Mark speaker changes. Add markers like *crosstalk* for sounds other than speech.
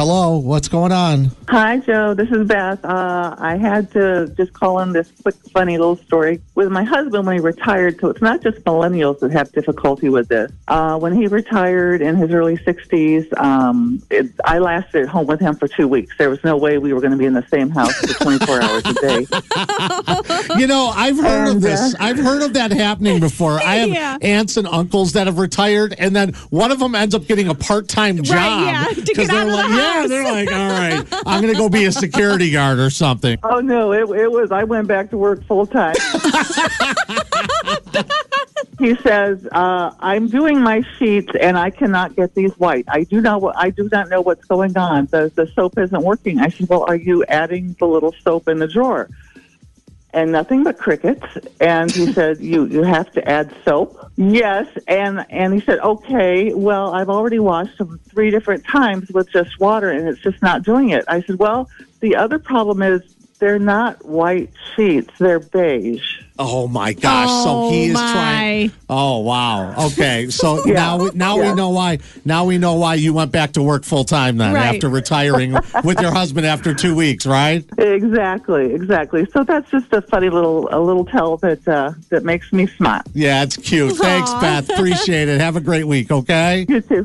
Speaker 1: Hello, what's going on?
Speaker 2: Hi, Joe. This is Beth. Uh, I had to just call in this quick, funny little story with my husband when he retired. So it's not just millennials that have difficulty with this. Uh, when he retired in his early 60s, um, it, I lasted at home with him for two weeks. There was no way we were going to be in the same house for 24 *laughs* hours a day.
Speaker 1: You know, I've heard of this.
Speaker 2: uh,
Speaker 1: I've heard of that happening before. I have
Speaker 3: Yeah.
Speaker 1: aunts and uncles that have retired, and then one of them ends up getting a part-time job
Speaker 3: yeah, *laughs* to get
Speaker 1: they're
Speaker 3: out of the
Speaker 1: like, yeah,
Speaker 3: house. *laughs*
Speaker 1: they're like, all right, I'm going to go be a security guard or something.
Speaker 2: Oh, no, it, it was, I went back to work full time. *laughs* he says, uh, I'm doing my sheets and I cannot get these white. I do not, I do not know what's going on. The, the soap isn't working. I said, well, are you adding the little soap in the drawer? And nothing but crickets. And he *laughs* said, you, you have to add soap. Yes. And, and he said, okay, well, I've already washed them three different times with just water and it's just not doing it. I said, well, the other problem is they're not white seats; They're beige.
Speaker 1: Oh my gosh! so
Speaker 3: Oh,
Speaker 1: he is
Speaker 3: my.
Speaker 1: trying. Oh wow. Okay. So *laughs*
Speaker 2: Yeah.
Speaker 1: now we, now
Speaker 2: Yeah.
Speaker 1: we know why. Now we know why you went back to work full time then
Speaker 3: Right.
Speaker 1: after retiring *laughs* with your husband after two weeks, right?
Speaker 2: Exactly, exactly. So that's just a funny little a little tell that uh, that makes me smile.
Speaker 1: Yeah, it's cute. Thanks, Beth. Appreciate it. Have a great week. Okay.
Speaker 2: You too.